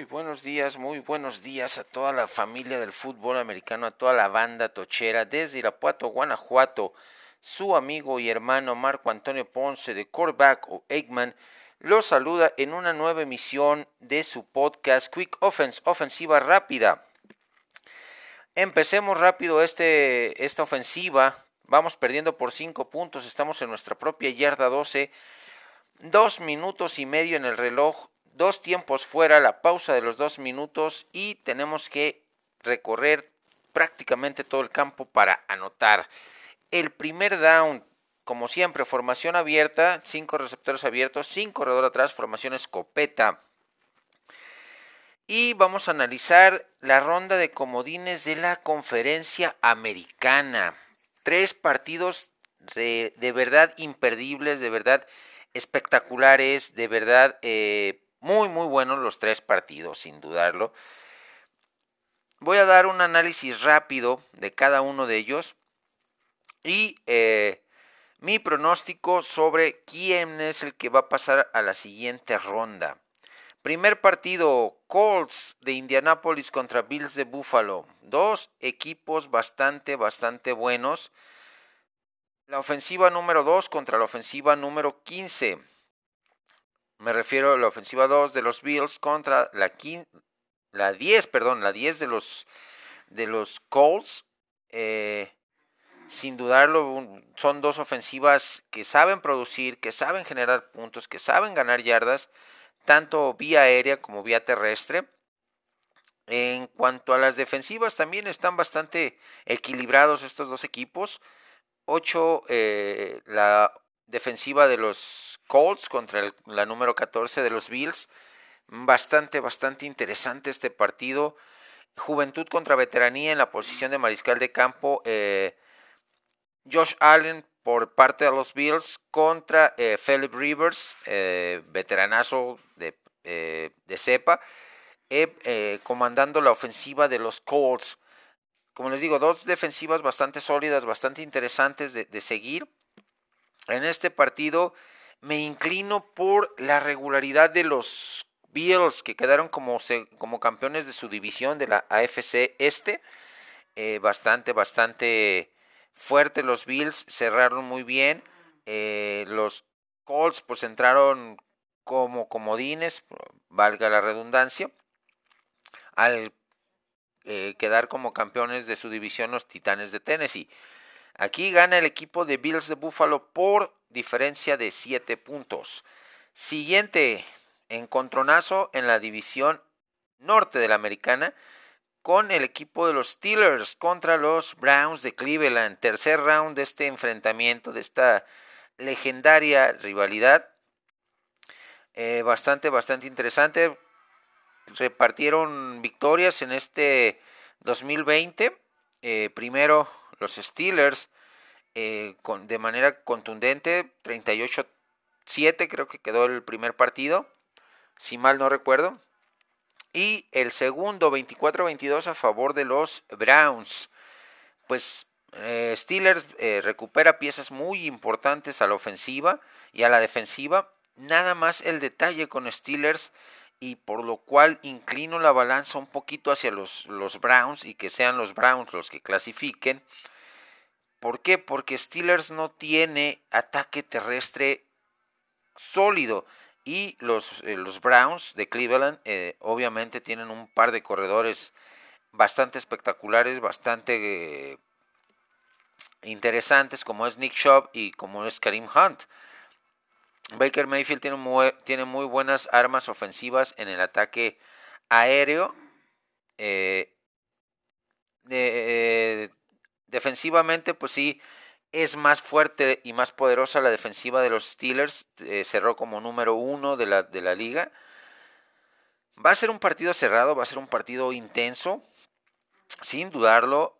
Muy buenos días, muy buenos días a toda la familia del fútbol americano, a toda la banda tochera desde Irapuato, Guanajuato. Su amigo y hermano Marco Antonio Ponce de Coreback o Eggman los saluda en una nueva emisión de su podcast Quick Offense, ofensiva rápida. Empecemos rápido este, esta ofensiva. Vamos perdiendo por 5 puntos, estamos en nuestra propia yarda 12. Dos minutos y medio en el reloj dos tiempos fuera, la pausa de los dos minutos y tenemos que recorrer prácticamente todo el campo para anotar. El primer down, como siempre, formación abierta, cinco receptores abiertos, sin corredor atrás, formación escopeta. Y vamos a analizar la ronda de comodines de la conferencia americana. Tres partidos de, de verdad imperdibles, de verdad espectaculares, de verdad eh, muy, muy buenos los tres partidos, sin dudarlo. Voy a dar un análisis rápido de cada uno de ellos y eh, mi pronóstico sobre quién es el que va a pasar a la siguiente ronda. Primer partido, Colts de Indianapolis contra Bills de Buffalo. Dos equipos bastante, bastante buenos. La ofensiva número 2 contra la ofensiva número 15. Me refiero a la ofensiva 2 de los Bills contra la, la 10, perdón, la 10 de los, de los Colts. Eh, sin dudarlo, son dos ofensivas que saben producir, que saben generar puntos, que saben ganar yardas, tanto vía aérea como vía terrestre. En cuanto a las defensivas, también están bastante equilibrados estos dos equipos. 8 eh, la defensiva de los Colts contra la número 14 de los Bills. Bastante, bastante interesante este partido. Juventud contra veteranía en la posición de mariscal de campo. Eh, Josh Allen por parte de los Bills contra eh, Philip Rivers, eh, veteranazo de, de cepa, comandando la ofensiva de los Colts. Como les digo, dos defensivas bastante sólidas, bastante interesantes de seguir. En este partido me inclino por la regularidad de los Bills que quedaron como, como campeones de su división de la AFC Este. Eh, bastante, bastante fuerte los Bills, cerraron muy bien. Eh, los Colts pues entraron como comodines, valga la redundancia, al eh, quedar como campeones de su división los Titanes de Tennessee. Aquí gana el equipo de Bills de Buffalo por diferencia de 7 puntos. Siguiente encontronazo en la división norte de la americana con el equipo de los Steelers contra los Browns de Cleveland. Tercer round de este enfrentamiento, de esta legendaria rivalidad. Eh, bastante, bastante interesante. Repartieron victorias en este 2020. Eh, primero los Steelers eh, con, de manera contundente, 38-7 creo que quedó el primer partido, si mal no recuerdo. Y el segundo, 24-22 a favor de los Browns. Pues eh, Steelers eh, recupera piezas muy importantes a la ofensiva y a la defensiva. Nada más el detalle con Steelers y por lo cual inclino la balanza un poquito hacia los, los Browns y que sean los Browns los que clasifiquen. ¿Por qué? Porque Steelers no tiene ataque terrestre sólido y los, eh, los Browns de Cleveland eh, obviamente tienen un par de corredores bastante espectaculares, bastante eh, interesantes como es Nick Chubb y como es Karim Hunt. Baker Mayfield tiene muy, buenas armas ofensivas en el ataque aéreo. Eh, eh, defensivamente, pues sí, es más fuerte y más poderosa la defensiva de los Steelers. Eh, cerró como número uno de la, de la liga. Va a ser un partido cerrado, va a ser un partido intenso, sin dudarlo.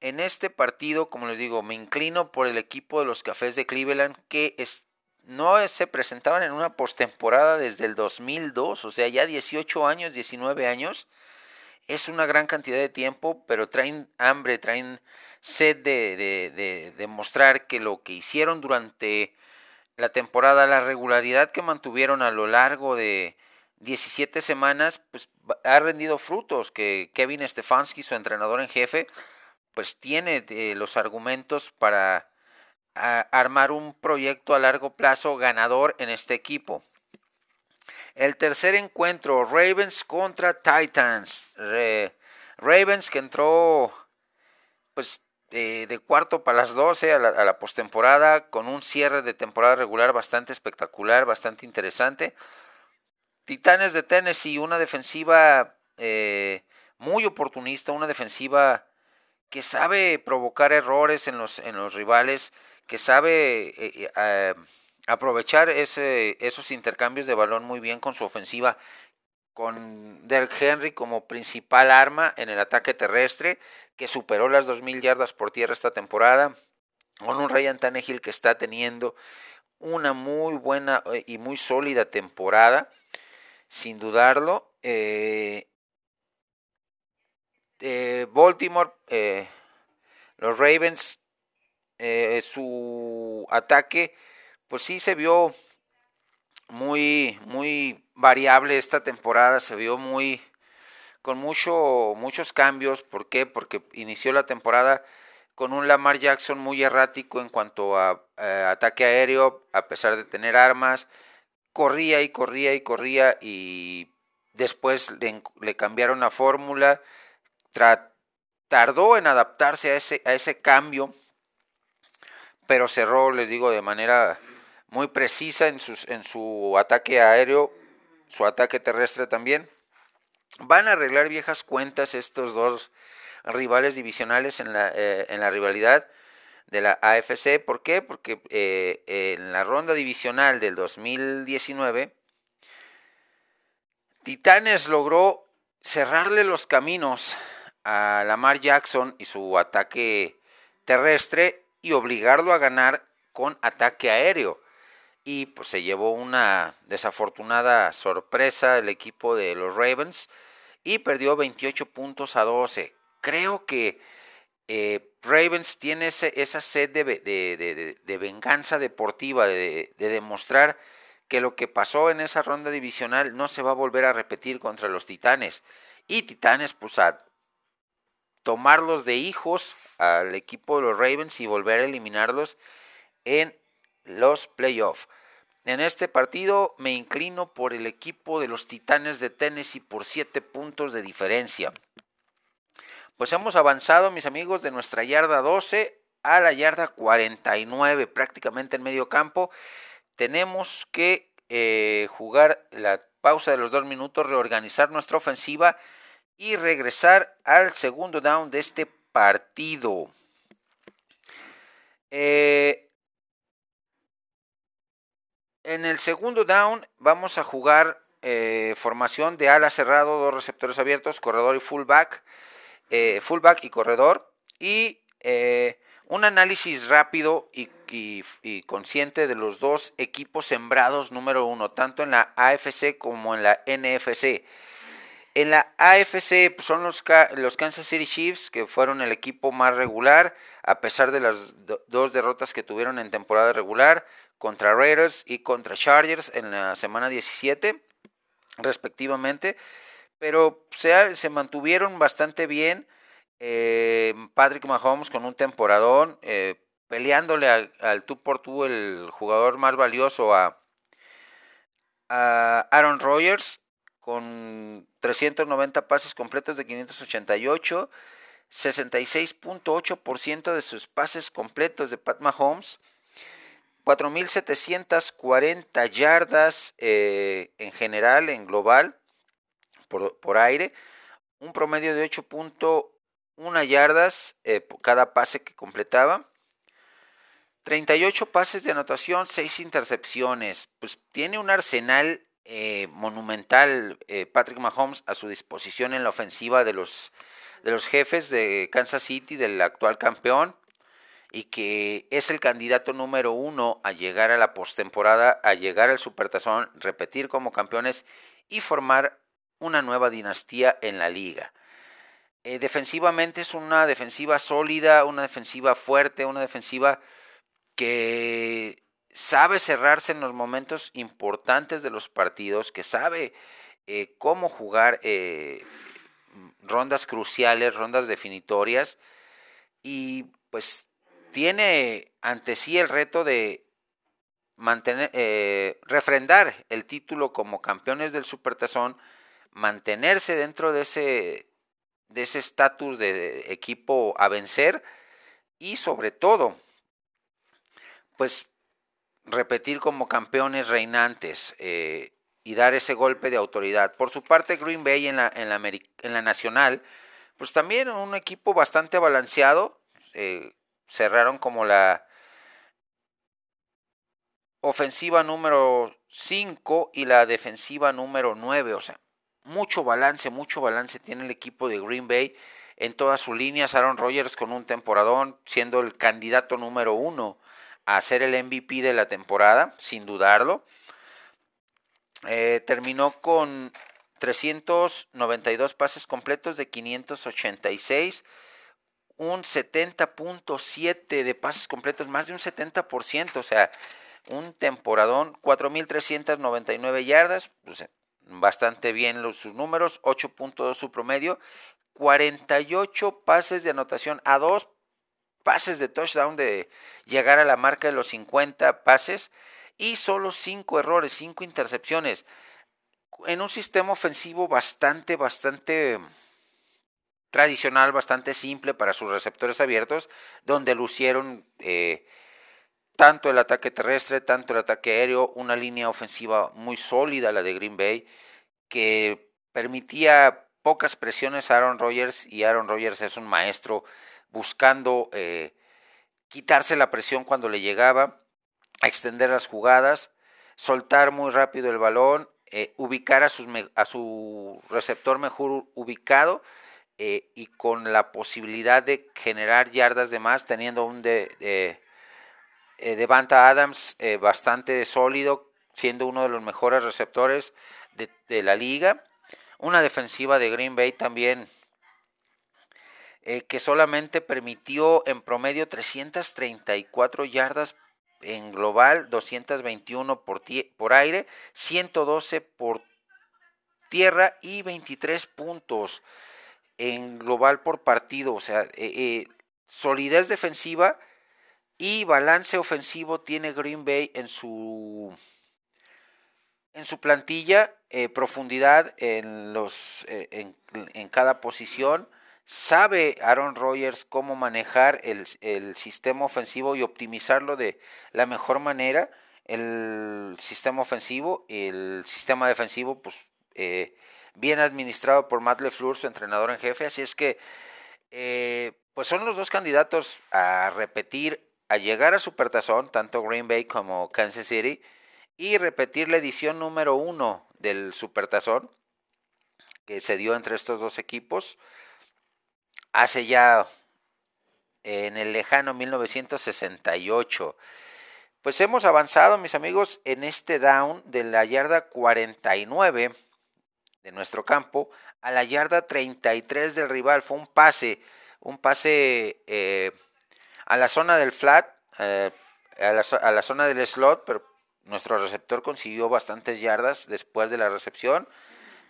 En este partido, como les digo, me inclino por el equipo de los Cafés de Cleveland que es, no se presentaban en una postemporada desde el 2002, o sea, ya 18 años, 19 años. Es una gran cantidad de tiempo, pero traen hambre, traen sed de, de, demostrar que lo que hicieron durante la temporada, la regularidad que mantuvieron a lo largo de, 17 semanas, pues ha rendido frutos, que Kevin Stefanski, su entrenador en jefe, pues tiene eh, los argumentos para armar un proyecto a largo plazo ganador en este equipo. El tercer encuentro, Ravens contra Titans. Ravens que entró pues de cuarto para las 12 a la, postemporada con un cierre de temporada regular bastante espectacular, bastante interesante. Titanes de Tennessee, una defensiva eh, muy oportunista, una defensiva que sabe provocar errores en los, en los rivales, que sabe eh, eh, aprovechar ese, esos intercambios de balón muy bien con su ofensiva, con Derek Henry como principal arma en el ataque terrestre, que superó las 2.000 yardas por tierra esta temporada, con un Ryan Tannehill que está teniendo una muy buena eh, y muy sólida temporada, sin dudarlo. Baltimore, los Ravens, su ataque, pues sí se vio muy, muy variable esta temporada, se vio muy con mucho, muchos cambios. ¿Por qué? Porque inició la temporada con un Lamar Jackson muy errático en cuanto a, ataque aéreo, a pesar de tener armas, corría y corría y corría y después le, cambiaron la fórmula, tardó en adaptarse a ese, a ese cambio, pero cerró, les digo, de manera muy precisa en, sus, en su ataque aéreo, su ataque terrestre también. Van a arreglar viejas cuentas estos dos rivales divisionales en la, eh, en la rivalidad de la AFC. ¿Por qué? Porque eh, en la ronda divisional del 2019, Titanes logró cerrarle los caminos a Lamar Jackson y su ataque terrestre y obligarlo a ganar con ataque aéreo y pues se llevó una desafortunada sorpresa el equipo de los Ravens y perdió 28 puntos a 12. Creo que eh, Ravens tiene esa sed de, venganza deportiva, de, demostrar que lo que pasó en esa ronda divisional no se va a volver a repetir contra los Titanes. Y Titanes, pues a tomarlos de hijos al equipo de los Ravens y volver a eliminarlos en los playoffs. En este partido me inclino por el equipo de los Titanes de Tennessee por 7 puntos de diferencia. Pues hemos avanzado, mis amigos, de nuestra yarda 12 a la yarda 49, prácticamente en medio campo. Tenemos que eh, jugar la pausa de los dos minutos, reorganizar nuestra ofensiva y regresar al segundo down de este partido. Eh, en el segundo down vamos a jugar eh, formación de ala cerrado, dos receptores abiertos, corredor y fullback, eh, fullback y corredor, y un análisis rápido y, consciente de los dos equipos sembrados número uno, tanto en la AFC como en la NFC. En la AFC son los, los, Kansas City Chiefs, que fueron el equipo más regular, a pesar de las dos derrotas que tuvieron en temporada regular contra Raiders y contra Chargers en la semana 17, respectivamente. Pero se, mantuvieron bastante bien. Eh, Patrick Mahomes con un temporadón, eh, peleándole al, tú por tú el jugador más valioso a Aaron Rodgers con 390 pases completos de 588, 66.8% de sus pases completos de Pat Mahomes 4.740 yardas eh, en general, en global, por, aire, un promedio de 8.1 yardas eh, cada pase que completaba, 38 pases de anotación, 6 intercepciones, pues tiene un arsenal eh, monumental Patrick Mahomes a su disposición en la ofensiva de los, de los jefes de Kansas City, del actual campeón y que es el candidato número uno a llegar a la postemporada, a llegar al Supertazón, repetir como campeones y formar una nueva dinastía en la liga. Eh, defensivamente es una defensiva sólida, una defensiva fuerte, una defensiva que sabe cerrarse en los momentos importantes de los partidos, que sabe eh, cómo jugar eh, rondas cruciales, rondas definitorias, y pues tiene ante sí el reto de mantener, eh, refrendar el título como campeones del Supertazón, mantenerse dentro de ese de ese estatus de equipo a vencer y sobre todo pues repetir como campeones reinantes eh, y dar ese golpe de autoridad. Por su parte, Green Bay en la, en la, en la nacional, pues también un equipo bastante balanceado. Eh, cerraron como la ofensiva número 5 y la defensiva número 9. O sea, mucho balance, mucho balance tiene el equipo de Green Bay en todas sus líneas. Aaron Rodgers con un temporadón, siendo el candidato número uno a ser el MVP de la temporada, sin dudarlo. Eh, terminó con 392 pases completos de 586, un 70.7 de pases completos, más de un 70%, o sea, un temporadón, 4.399 yardas, pues, bastante bien los, sus números, 8.2 su promedio, 48 pases de anotación a dos pases de touchdown de llegar a la marca de los 50 pases y solo 5 errores, 5 intercepciones. En un sistema ofensivo bastante, bastante tradicional, bastante simple para sus receptores abiertos, donde lucieron eh, tanto el ataque terrestre, tanto el ataque aéreo, una línea ofensiva muy sólida, la de Green Bay, que permitía pocas presiones a Aaron Rodgers y Aaron Rodgers es un maestro buscando eh, quitarse la presión cuando le llegaba, extender las jugadas, soltar muy rápido el balón, eh, ubicar a, sus, a, su receptor mejor ubicado eh, y con la posibilidad de generar yardas de más, teniendo un de, de, Devanta Adams bastante sólido, siendo uno de los mejores receptores de la liga. Una defensiva de Green Bay también eh, que solamente permitió en promedio 334 yardas en global, 221 por, por aire, 112 por tierra y 23 puntos en global por partido. O sea, eh, eh, solidez defensiva y balance ofensivo tiene Green Bay en su en su plantilla, profundidad en los en, en cada posición ¿Sabe Aaron Rodgers cómo manejar el, sistema ofensivo y optimizarlo de la mejor manera? El sistema ofensivo, el sistema defensivo, pues eh, bien administrado por Matt LeFleur, su entrenador en jefe. Así es que, eh, pues son los dos candidatos a repetir, a llegar a Supertazón, tanto Green Bay como Kansas City, y repetir la edición número uno del Supertazón que se dio entre estos dos equipos hace ya en el lejano 1968. Pues hemos avanzado, mis amigos, en este down de la yarda 49 de nuestro campo a la yarda 33 del rival. Fue un pase, un pase eh, a la zona del flat, eh, a, la, a la zona del slot, pero nuestro receptor consiguió bastantes yardas después de la recepción.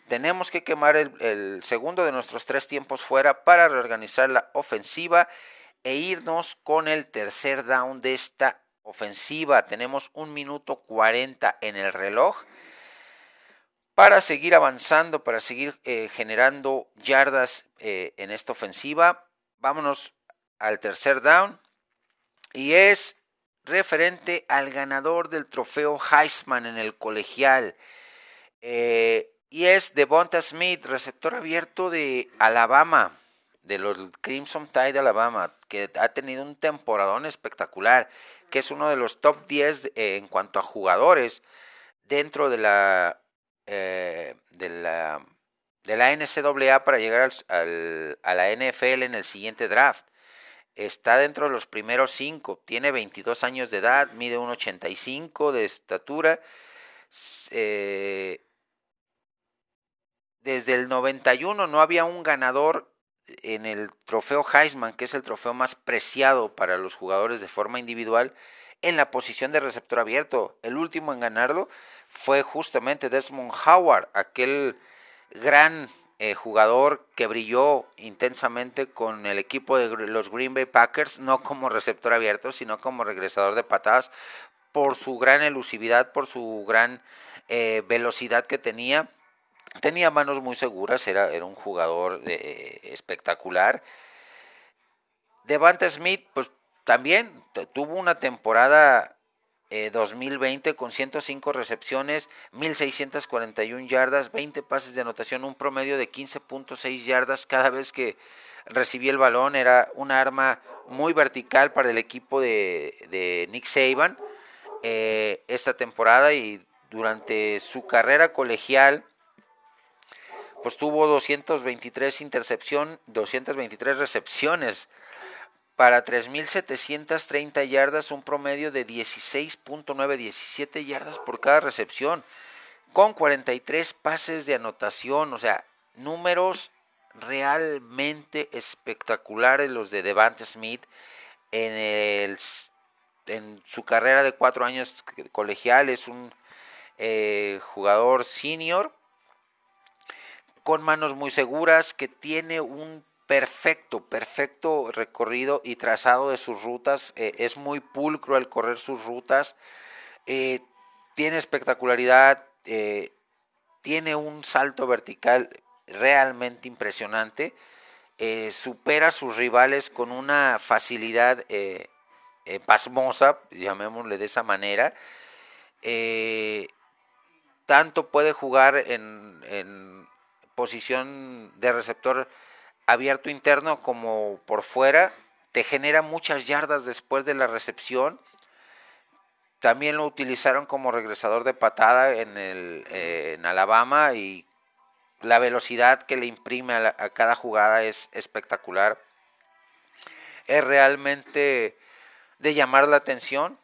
Tenemos que quemar el, segundo de nuestros tres tiempos fuera para reorganizar la ofensiva e irnos con el tercer down de esta ofensiva. Tenemos un minuto 40 en el reloj para seguir avanzando, para seguir eh, generando yardas eh, en esta ofensiva. Vámonos al tercer down y es referente al ganador del trofeo Heisman en el colegial. Eh, y es Devonta Smith, receptor abierto de Alabama, de los Crimson Tide de Alabama, que ha tenido un temporadón espectacular, que es uno de los top 10 eh, en cuanto a jugadores dentro de la, eh, de la, de la NCAA para llegar al, a la NFL en el siguiente draft. Está dentro de los primeros cinco, tiene 22 años de edad, mide 1,85 de estatura. Eh, desde el 91 no había un ganador en el trofeo Heisman, que es el trofeo más preciado para los jugadores de forma individual, en la posición de receptor abierto. El último en ganarlo fue justamente Desmond Howard, aquel gran eh, jugador que brilló intensamente con el equipo de los Green Bay Packers, no como receptor abierto, sino como regresador de patadas, por su gran elusividad, por su gran eh, velocidad que tenía. Tenía manos muy seguras, era, era un jugador eh, espectacular. Devante Smith, pues también tuvo una temporada 2020 eh, con 105 recepciones, 1641 yardas, 20 pases de anotación, un promedio de 15.6 yardas cada vez que recibía el balón. Era un arma muy vertical para el equipo de, Nick Saban eh, esta temporada y durante su carrera colegial pues tuvo 223 intercepción, 223 recepciones para 3.730 yardas, un promedio de 16.9, 17 yardas por cada recepción, con 43 pases de anotación, o sea, números realmente espectaculares los de Devante Smith en, el, en su carrera de cuatro años colegial, es un eh, jugador senior con manos muy seguras, que tiene un perfecto, perfecto recorrido y trazado de sus rutas. Eh, es muy pulcro al correr sus rutas. Eh, tiene espectacularidad. Eh, tiene un salto vertical realmente impresionante. supera a sus rivales con una facilidad pasmosa, llamémosle de esa manera. tanto puede jugar en, en posición de receptor abierto interno como por fuera, te genera muchas yardas después de la recepción. También lo utilizaron como regresador de patada en, el, eh, en Alabama y la velocidad que le imprime a, a, cada jugada es espectacular. Es realmente de llamar la atención.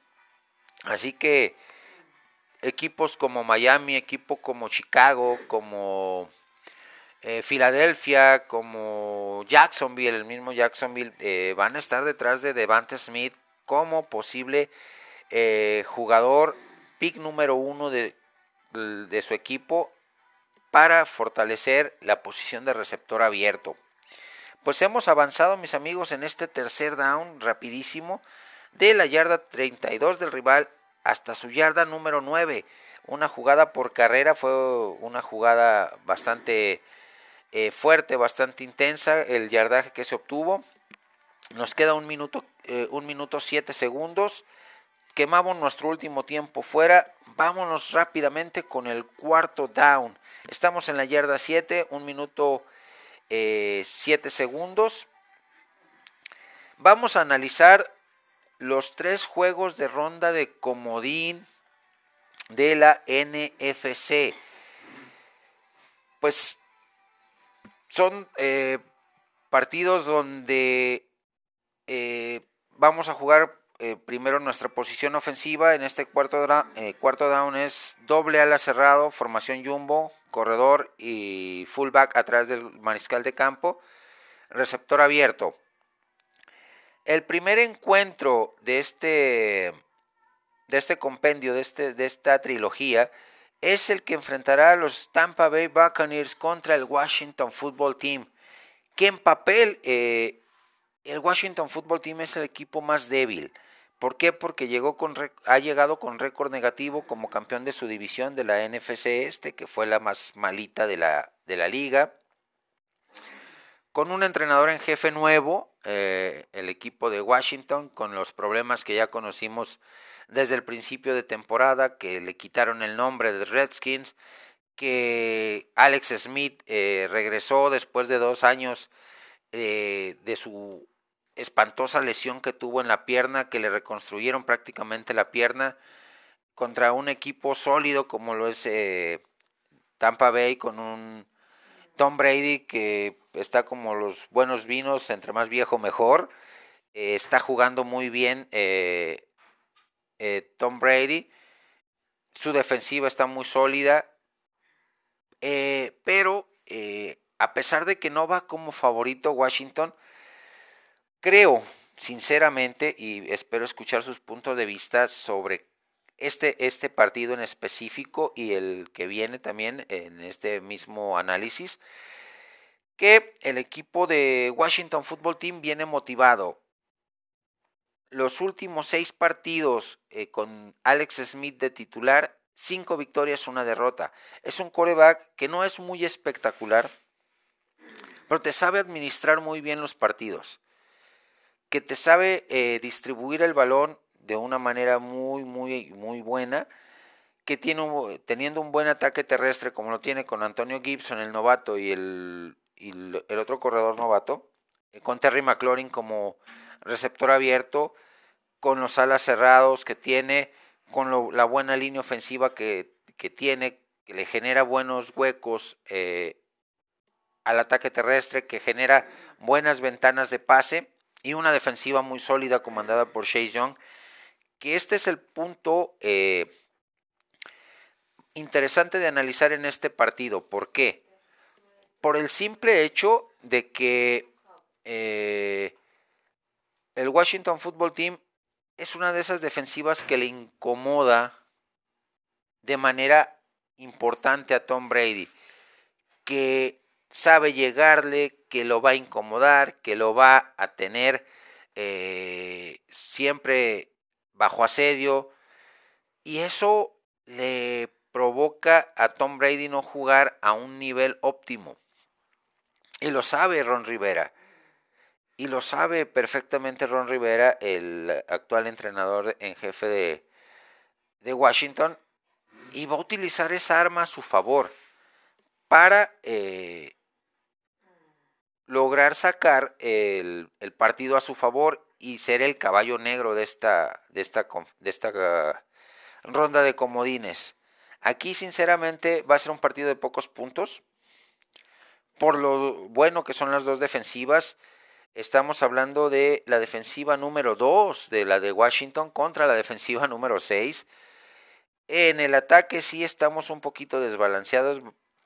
Así que equipos como Miami, equipo como Chicago, como eh, Filadelfia, como Jacksonville, el mismo Jacksonville, eh, van a estar detrás de Devante Smith como posible eh, jugador pick número uno de, de su equipo para fortalecer la posición de receptor abierto. Pues hemos avanzado, mis amigos, en este tercer down rapidísimo de la yarda 32 del rival hasta su yarda número 9. Una jugada por carrera fue una jugada bastante eh, fuerte, bastante intensa el yardaje que se obtuvo. Nos queda un minuto, eh, un minuto siete segundos. Quemamos nuestro último tiempo fuera. Vámonos rápidamente con el cuarto down. Estamos en la yarda 7, un minuto 7 eh, segundos. Vamos a analizar los tres juegos de ronda de comodín de la NFC. Pues son eh, partidos donde eh, vamos a jugar eh, primero nuestra posición ofensiva. En este cuarto, cuarto down es doble ala cerrado, formación jumbo, corredor y fullback atrás del mariscal de campo, receptor abierto. El primer encuentro de este, de este compendio, de, este, de esta trilogía, es el que enfrentará a los Tampa Bay Buccaneers contra el Washington Football Team, que en papel eh, el Washington Football Team es el equipo más débil. ¿Por qué? Porque llegó con, ha llegado con récord negativo como campeón de su división de la NFC este, que fue la más malita de la, de la liga. Con un entrenador en jefe nuevo, eh, el equipo de Washington, con los problemas que ya conocimos desde el principio de temporada, que le quitaron el nombre de Redskins, que Alex Smith eh, regresó después de dos años eh, de su espantosa lesión que tuvo en la pierna, que le reconstruyeron prácticamente la pierna contra un equipo sólido como lo es eh, Tampa Bay con un Tom Brady que está como los buenos vinos, entre más viejo mejor. está jugando muy bien eh, Tom Brady. Su defensiva está muy sólida. Eh, pero eh, a pesar de que no va como favorito Washington, creo sinceramente, y espero escuchar sus puntos de vista sobre este, este partido en específico y el que viene también en este mismo análisis, que el equipo de Washington Football Team viene motivado. Los últimos seis partidos eh, con Alex Smith de titular, cinco victorias, una derrota. Es un coreback que no es muy espectacular, pero te sabe administrar muy bien los partidos, que te sabe eh, distribuir el balón de una manera muy, muy, muy buena, que tiene teniendo un buen ataque terrestre como lo tiene con Antonio Gibson, el novato, y el, el otro corredor novato, con Terry McLaurin como receptor abierto, con los alas cerrados que tiene, con la buena línea ofensiva que, que, tiene, que le genera buenos huecos eh, al ataque terrestre, que genera buenas ventanas de pase y una defensiva muy sólida comandada por Chase Young que este es el punto eh, interesante de analizar en este partido. ¿Por qué? Por el simple hecho de que eh, el Washington Football Team es una de esas defensivas que le incomoda de manera importante a Tom Brady, que sabe llegarle, que lo va a incomodar, que lo va a tener eh, siempre bajo asedio, y eso le provoca a Tom Brady no jugar a un nivel óptimo. Y lo sabe Ron Rivera. Y lo sabe perfectamente Ron Rivera, el actual entrenador en jefe de, de Washington, y va a utilizar esa arma a su favor para eh, lograr sacar el, partido a su favor y ser el caballo negro de esta, de esta, de esta ah, ronda de comodines. Aquí sinceramente va a ser un partido de pocos puntos. Por lo bueno que son las dos defensivas, estamos hablando de la defensiva número 2 de la de Washington contra la defensiva número 6. En el ataque sí estamos un poquito desbalanceados.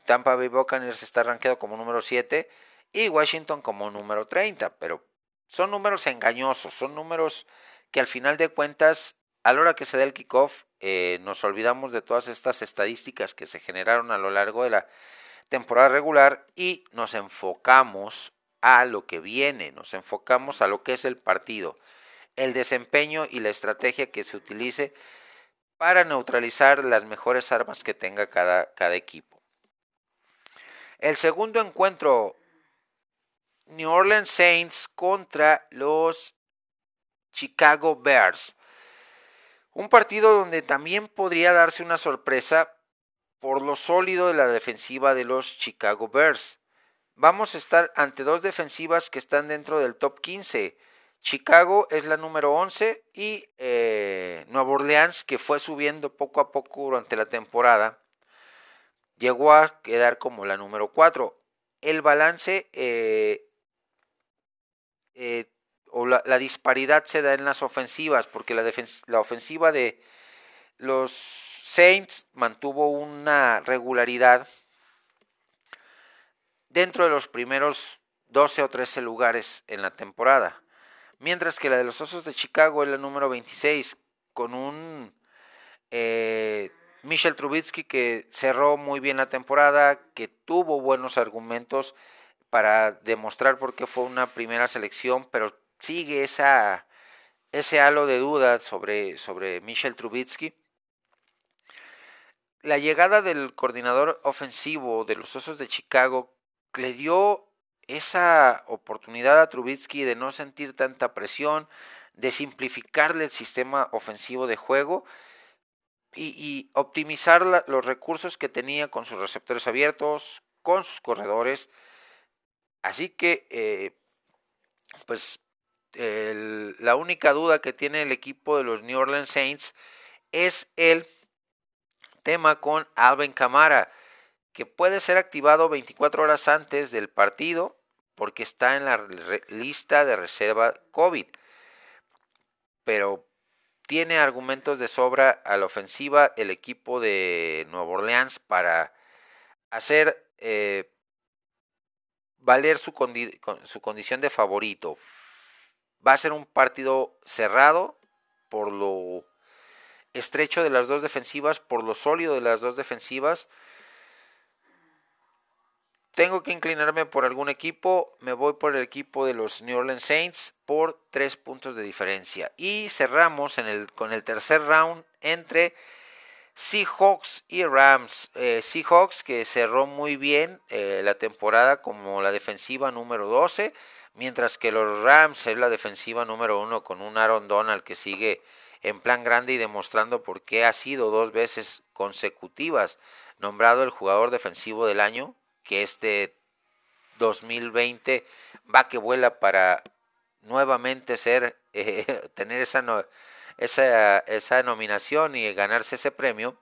Tampa Bay Buccaneers está rankeado como número 7 y Washington como número 30, pero son números engañosos, son números que al final de cuentas, a la hora que se da el kickoff, eh, nos olvidamos de todas estas estadísticas que se generaron a lo largo de la temporada regular y nos enfocamos a lo que viene, nos enfocamos a lo que es el partido, el desempeño y la estrategia que se utilice para neutralizar las mejores armas que tenga cada, cada equipo. El segundo encuentro New Orleans Saints contra los Chicago Bears. Un partido donde también podría darse una sorpresa por lo sólido de la defensiva de los Chicago Bears. Vamos a estar ante dos defensivas que están dentro del top 15. Chicago es la número 11 y eh, Nueva Orleans, que fue subiendo poco a poco durante la temporada, llegó a quedar como la número 4. El balance eh, eh, o la, disparidad se da en las ofensivas, porque la, la ofensiva de los Saints mantuvo una regularidad dentro de los primeros 12 o 13 lugares en la temporada, mientras que la de los Osos de Chicago es la número 26, con un eh, Michel Trubitsky que cerró muy bien la temporada, que tuvo buenos argumentos para demostrar por qué fue una primera selección, pero sigue esa, ese halo de duda sobre, sobre Michel Trubitsky. La llegada del coordinador ofensivo de los Osos de Chicago le dio esa oportunidad a Trubitsky de no sentir tanta presión, de simplificarle el sistema ofensivo de juego y, optimizar los recursos que tenía con sus receptores abiertos, con sus corredores. Así que, eh, pues, la única duda que tiene el equipo de los New Orleans Saints es el tema con Alvin Camara, que puede ser activado 24 horas antes del partido porque está en la lista de reserva COVID. Pero tiene argumentos de sobra a la ofensiva el equipo de Nueva Orleans para hacer eh, valer su, su condición de favorito. Va a ser un partido cerrado por lo estrecho de las dos defensivas, por lo sólido de las dos defensivas. Tengo que inclinarme por algún equipo. Me voy por el equipo de los New Orleans Saints por tres puntos de diferencia. Y cerramos en el, con el tercer round entre Seahawks y Rams. Eh, Seahawks que cerró muy bien eh, la temporada como la defensiva número 12. Mientras que los Rams es la defensiva número 1 con un Aaron Donald que sigue en plan grande y demostrando por qué ha sido dos veces consecutivas nombrado el jugador defensivo del año que este 2020 va que vuela para nuevamente ser, eh, tener esa, esa, esa nominación y ganarse ese premio.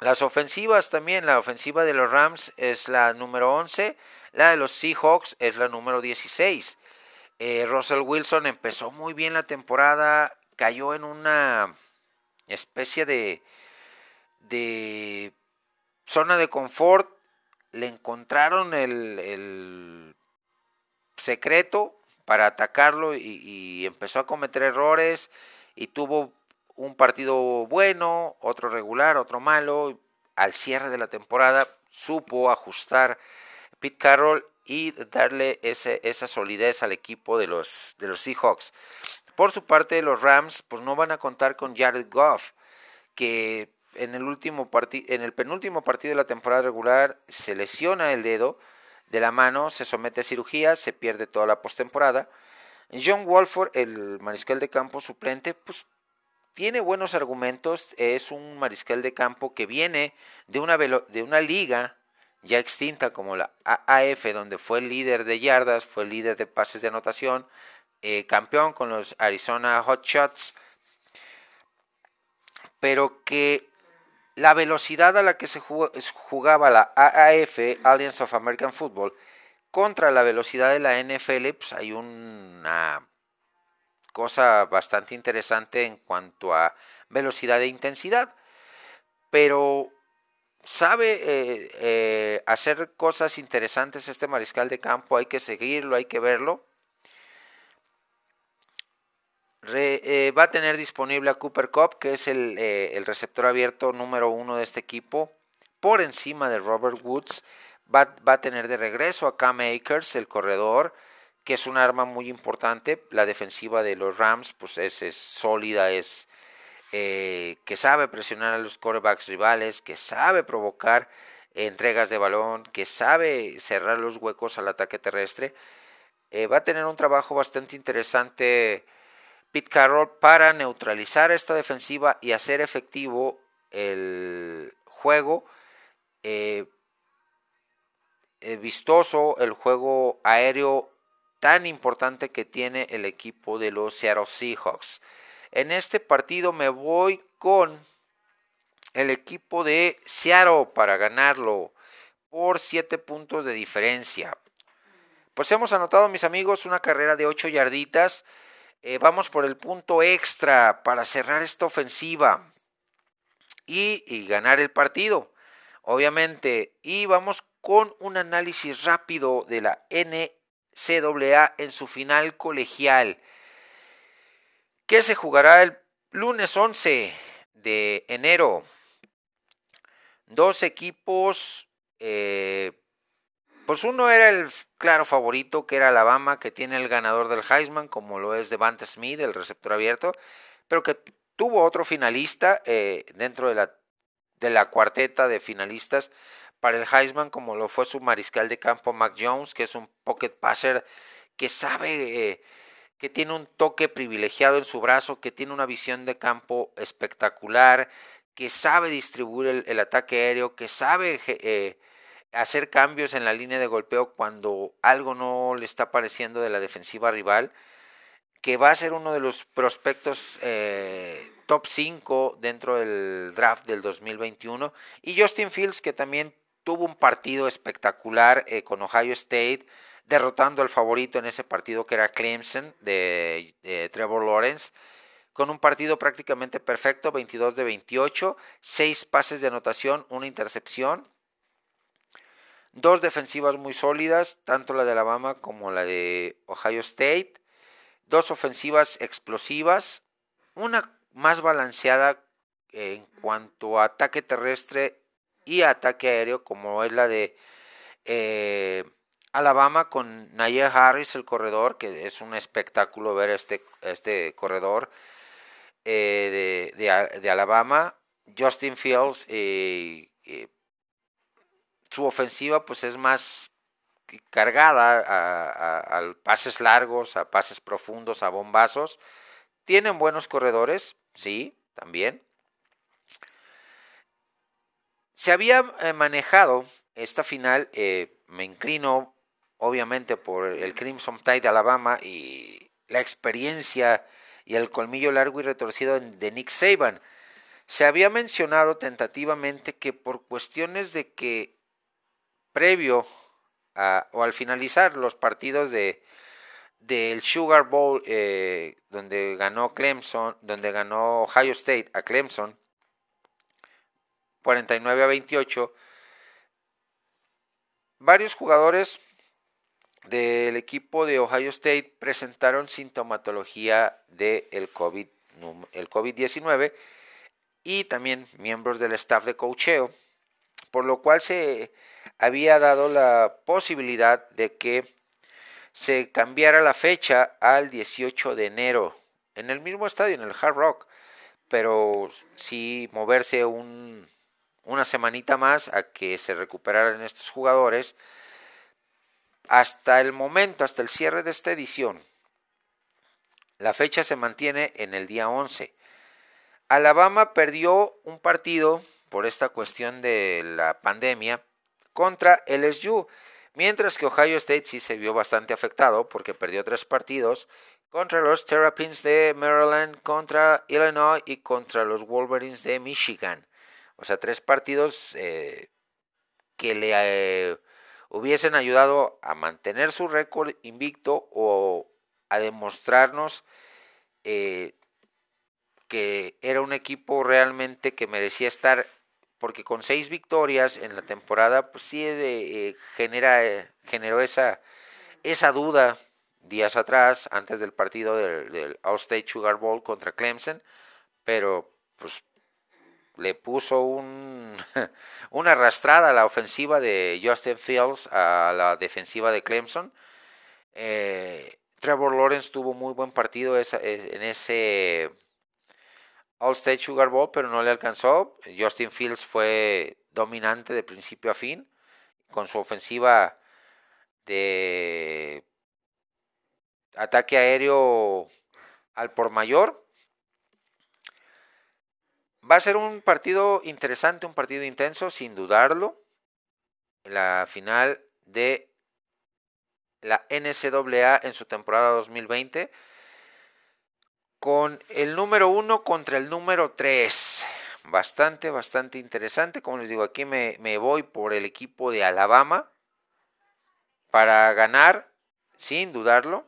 Las ofensivas también, la ofensiva de los Rams es la número 11, la de los Seahawks es la número 16. Eh, Russell Wilson empezó muy bien la temporada, cayó en una especie de, de zona de confort, le encontraron el, secreto para atacarlo y, empezó a cometer errores y tuvo un partido bueno, otro regular, otro malo. Al cierre de la temporada supo ajustar Pete Carroll y darle ese, esa solidez al equipo de los, de los Seahawks. Por su parte, los Rams pues no van a contar con Jared Goff, que en el último en el penúltimo partido de la temporada regular se lesiona el dedo de la mano, se somete a cirugía, se pierde toda la postemporada. John Wolford, el mariscal de campo suplente, pues tiene buenos argumentos, es un mariscal de campo que viene de una, de una liga ya extinta como la AAF, donde fue líder de yardas, fue líder de pases de anotación, eh, campeón con los Arizona Hotshots, pero que la velocidad a la que se jugaba la AAF, Alliance of American Football, contra la velocidad de la NFL, pues hay una cosa bastante interesante en cuanto a velocidad e intensidad. Pero sabe eh, eh, hacer cosas interesantes este mariscal de campo, hay que seguirlo, hay que verlo. Eh, va a tener disponible a Cooper Cup, que es el, el, receptor abierto número uno de este equipo, por encima de Robert Woods. Va, va, a tener de regreso a Cam Akers, el corredor, que es un arma muy importante. La defensiva de los Rams pues es, es sólida, es eh, que sabe presionar a los quarterbacks rivales, que sabe provocar entregas de balón, que sabe cerrar los huecos al ataque terrestre. Eh, va a tener un trabajo bastante interesante Pete Carroll para neutralizar esta defensiva y hacer efectivo el juego eh, vistoso, el juego aéreo tan importante que tiene el equipo de los Seattle Seahawks. En este partido me voy con el equipo de Seattle para ganarlo por 7 puntos de diferencia. Pues hemos anotado, mis amigos, una carrera de 8 yarditas. Eh, vamos por el punto extra para cerrar esta ofensiva y, ganar el partido, obviamente. Y vamos con un análisis rápido de la NCAA en su final colegial que se jugará el lunes 11 de enero. Dos equipos, eh, pues uno era el claro favorito, que era Alabama, que tiene el ganador del Heisman, como lo es Devante Smith, el receptor abierto, pero que tuvo otro finalista eh, dentro de la, de la cuarteta de finalistas para el Heisman, como lo fue su mariscal de campo Mac Jones, que es un pocket passer que sabe... Eh, que tiene un toque privilegiado en su brazo, que tiene una visión de campo espectacular, que sabe distribuir el, ataque aéreo, que sabe eh, hacer cambios en la línea de golpeo cuando algo no le está pareciendo de la defensiva rival, que va a ser uno de los prospectos eh, top 5 dentro del draft del 2021, y Justin Fields, que también tuvo un partido espectacular eh, con Ohio State, derrotando al favorito en ese partido que era Clemson de, Trevor Lawrence con un partido prácticamente perfecto, 22 de 28, 6 pases de anotación, una intercepción, dos defensivas muy sólidas, tanto la de Alabama como la de Ohio State, dos ofensivas explosivas, una más balanceada en cuanto a ataque terrestre y ataque aéreo, como es la de eh, Alabama con Nayeh Harris, el corredor, que es un espectáculo ver este, este corredor eh, de, Alabama. Justin Fields, eh, su ofensiva pues es más cargada a, pases largos, a pases profundos, a bombazos. Tienen buenos corredores, sí, también. Se había eh, manejado esta final, eh, me inclino obviamente por el Crimson Tide de Alabama y la experiencia y el colmillo largo y retorcido de Nick Saban. Se había mencionado tentativamente que por cuestiones de que previo o al finalizar los partidos de del Sugar Bowl eh, donde ganó Clemson, donde ganó Ohio State a Clemson 49 a 28, varios jugadores del equipo de Ohio State presentaron sintomatología del de COVID, el COVID-19 y también miembros del staff de cocheo, por lo cual se había dado la posibilidad de que se cambiara la fecha al 18 de enero en el mismo estadio, en el Hard Rock, pero sí moverse un, una semanita más a que se recuperaran estos jugadores. Hasta el momento, hasta el cierre de esta edición, la fecha se mantiene en el día 11. Alabama perdió un partido por esta cuestión de la pandemia contra LSU, mientras que Ohio State sí se vio bastante afectado porque perdió tres partidos contra los Terrapins de Maryland, contra Illinois y contra los Wolverines de Michigan. O sea, tres partidos eh, que le eh, hubiesen ayudado a mantener su récord invicto o a demostrarnos eh, que era un equipo realmente que merecía estar, porque con seis victorias en la temporada, pues sí genera, generó esa, esa duda días atrás, antes del partido del, del All-State Sugar Bowl contra Clemson, pero pues le puso un, una arrastrada a la ofensiva de Justin Fields a la defensiva de Clemson. Eh, Trevor Lawrence tuvo muy buen partido en ese All State Sugar Bowl, pero no le alcanzó. Justin Fields fue dominante de principio a fin con su ofensiva de ataque aéreo al por mayor Va a ser un partido interesante, un partido intenso, sin dudarlo. La final de la NCAA en su temporada 2020. Con el número uno contra el número 3. Bastante, bastante interesante. Como les digo, aquí me, voy por el equipo de Alabama. Para ganar, sin dudarlo,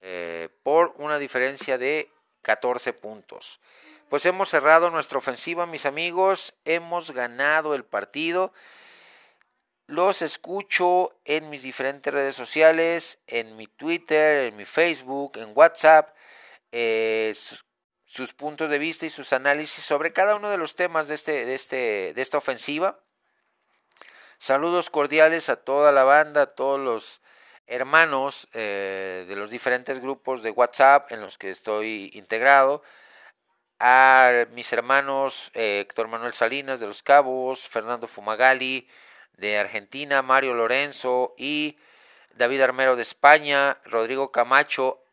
eh, por una diferencia de 14 puntos. Pues hemos cerrado nuestra ofensiva, mis amigos, hemos ganado el partido. Los escucho en mis diferentes redes sociales, en mi Twitter, en mi Facebook, en WhatsApp, eh, sus, puntos de vista y sus análisis sobre cada uno de los temas de, este, de, este, de esta ofensiva. Saludos cordiales a toda la banda, a todos los hermanos eh, de los diferentes grupos de WhatsApp en los que estoy integrado a mis hermanos eh, Héctor Manuel Salinas de Los Cabos, Fernando Fumagali de Argentina, Mario Lorenzo y David Armero de España, Rodrigo Camacho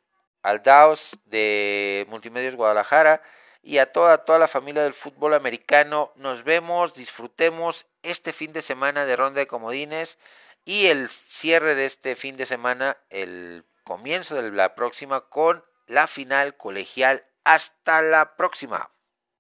Aldaos de Multimedios Guadalajara y a toda, toda la familia del fútbol americano. Nos vemos, disfrutemos este fin de semana de ronda de comodines y el cierre de este fin de semana, el comienzo de la próxima con la final colegial hasta la próxima.